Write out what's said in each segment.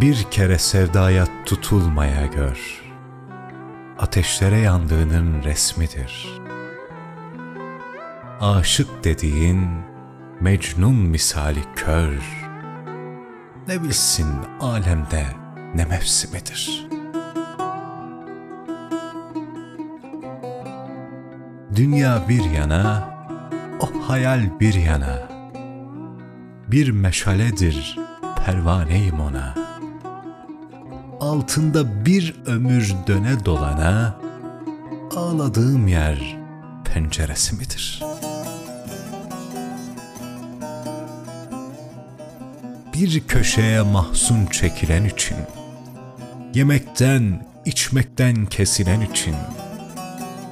Bir kere sevdaya tutulmaya gör. Ateşlere yandığının resmidir. Aşık dediğin Mecnun misali kör. Ne bilsin alemde ne mevsimidir. Dünya bir yana, o hayal bir yana. Bir meşaledir pervaneyim ona. Altında bir ömür döne dolana, ağladığım yer penceresi midir? Bir köşeye mahzun çekilen için, yemekten, içmekten kesilen için,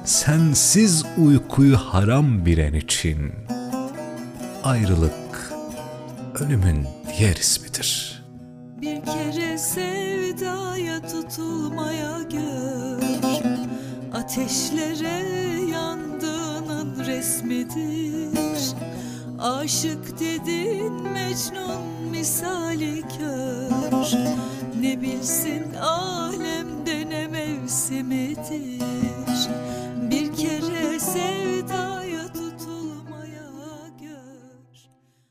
sensiz uykuyu haram bilen için, ayrılık ölümün diğer ismidir. Bir kere sevdaya tutulmaya gör Ateşlere yandığının resmidir. Aşık dedin Mecnun misali kör. Ne bilsin alemde ne mevsimidir